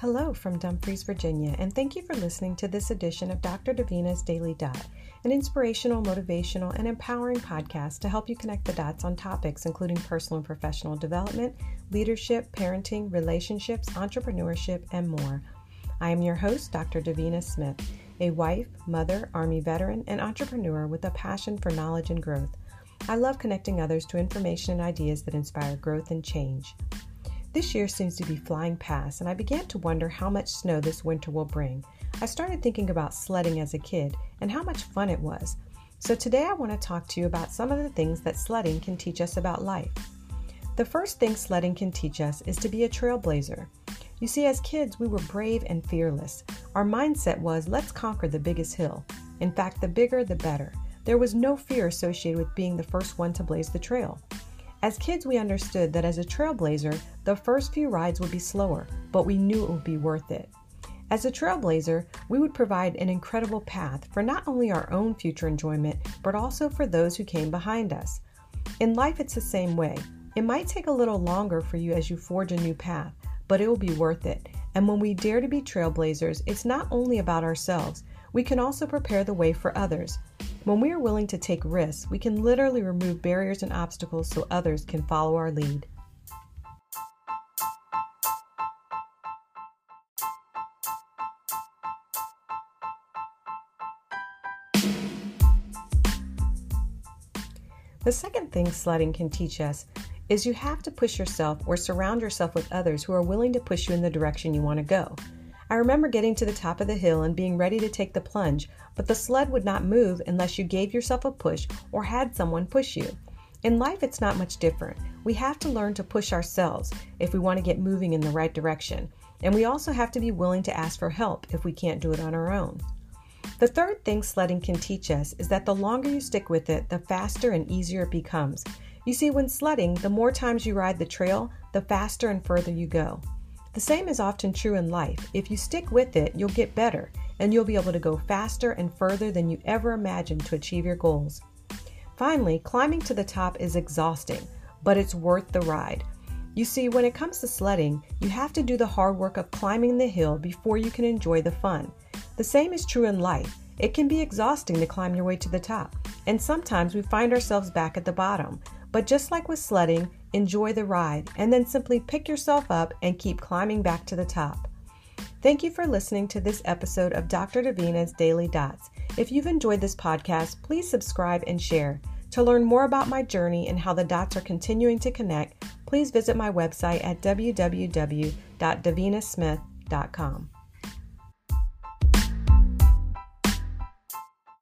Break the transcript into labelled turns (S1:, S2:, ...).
S1: Hello from Dumfries, Virginia, and thank you for listening to this edition of Dr. Davina's Daily Dot, an inspirational, motivational, and empowering podcast to help you connect the dots on topics including personal and professional development, leadership, parenting, relationships, entrepreneurship, and more. I am your host, Dr. Davina Smith, a wife, mother, Army veteran, and entrepreneur with a passion for knowledge and growth. I love connecting others to information and ideas that inspire growth and change. This year seems to be flying past, and I began to wonder how much snow this winter will bring. I started thinking about sledding as a kid and how much fun it was. So today I want to talk to you about some of the things that sledding can teach us about life. The first thing sledding can teach us is to be a trailblazer. You see, as kids, we were brave and fearless. Our mindset was let's conquer the biggest hill. In fact, the bigger, the better. There was no fear associated with being the first one to blaze the trail. As kids, we understood that as a trailblazer, the first few rides would be slower, but we knew it would be worth it. As a trailblazer, we would provide an incredible path for not only our own future enjoyment, but also for those who came behind us. In life, it's the same way. It might take a little longer for you as you forge a new path, but it will be worth it. And when we dare to be trailblazers, it's not only about ourselves, we can also prepare the way for others. When we are willing to take risks, we can literally remove barriers and obstacles so others can follow our lead. The second thing sledding can teach us is you have to push yourself or surround yourself with others who are willing to push you in the direction you want to go. I remember getting to the top of the hill and being ready to take the plunge, but the sled would not move unless you gave yourself a push or had someone push you. In life, it's not much different. We have to learn to push ourselves if we want to get moving in the right direction. And we also have to be willing to ask for help if we can't do it on our own. The third thing sledding can teach us is that the longer you stick with it, the faster and easier it becomes. You see, when sledding, the more times you ride the trail, the faster and further you go. The same is often true in life. If you stick with it, you'll get better and you'll be able to go faster and further than you ever imagined to achieve your goals. Finally, climbing to the top is exhausting, but it's worth the ride. You see, when it comes to sledding, you have to do the hard work of climbing the hill before you can enjoy the fun. The same is true in life. It can be exhausting to climb your way to the top, and sometimes we find ourselves back at the bottom. But just like with sledding, enjoy the ride, and then simply pick yourself up and keep climbing back to the top. Thank you for listening to this episode of Dr. Davina's Daily Dots. If you've enjoyed this podcast, please subscribe and share. To learn more about my journey and how the dots are continuing to connect, please visit my website at www.davinasmith.com.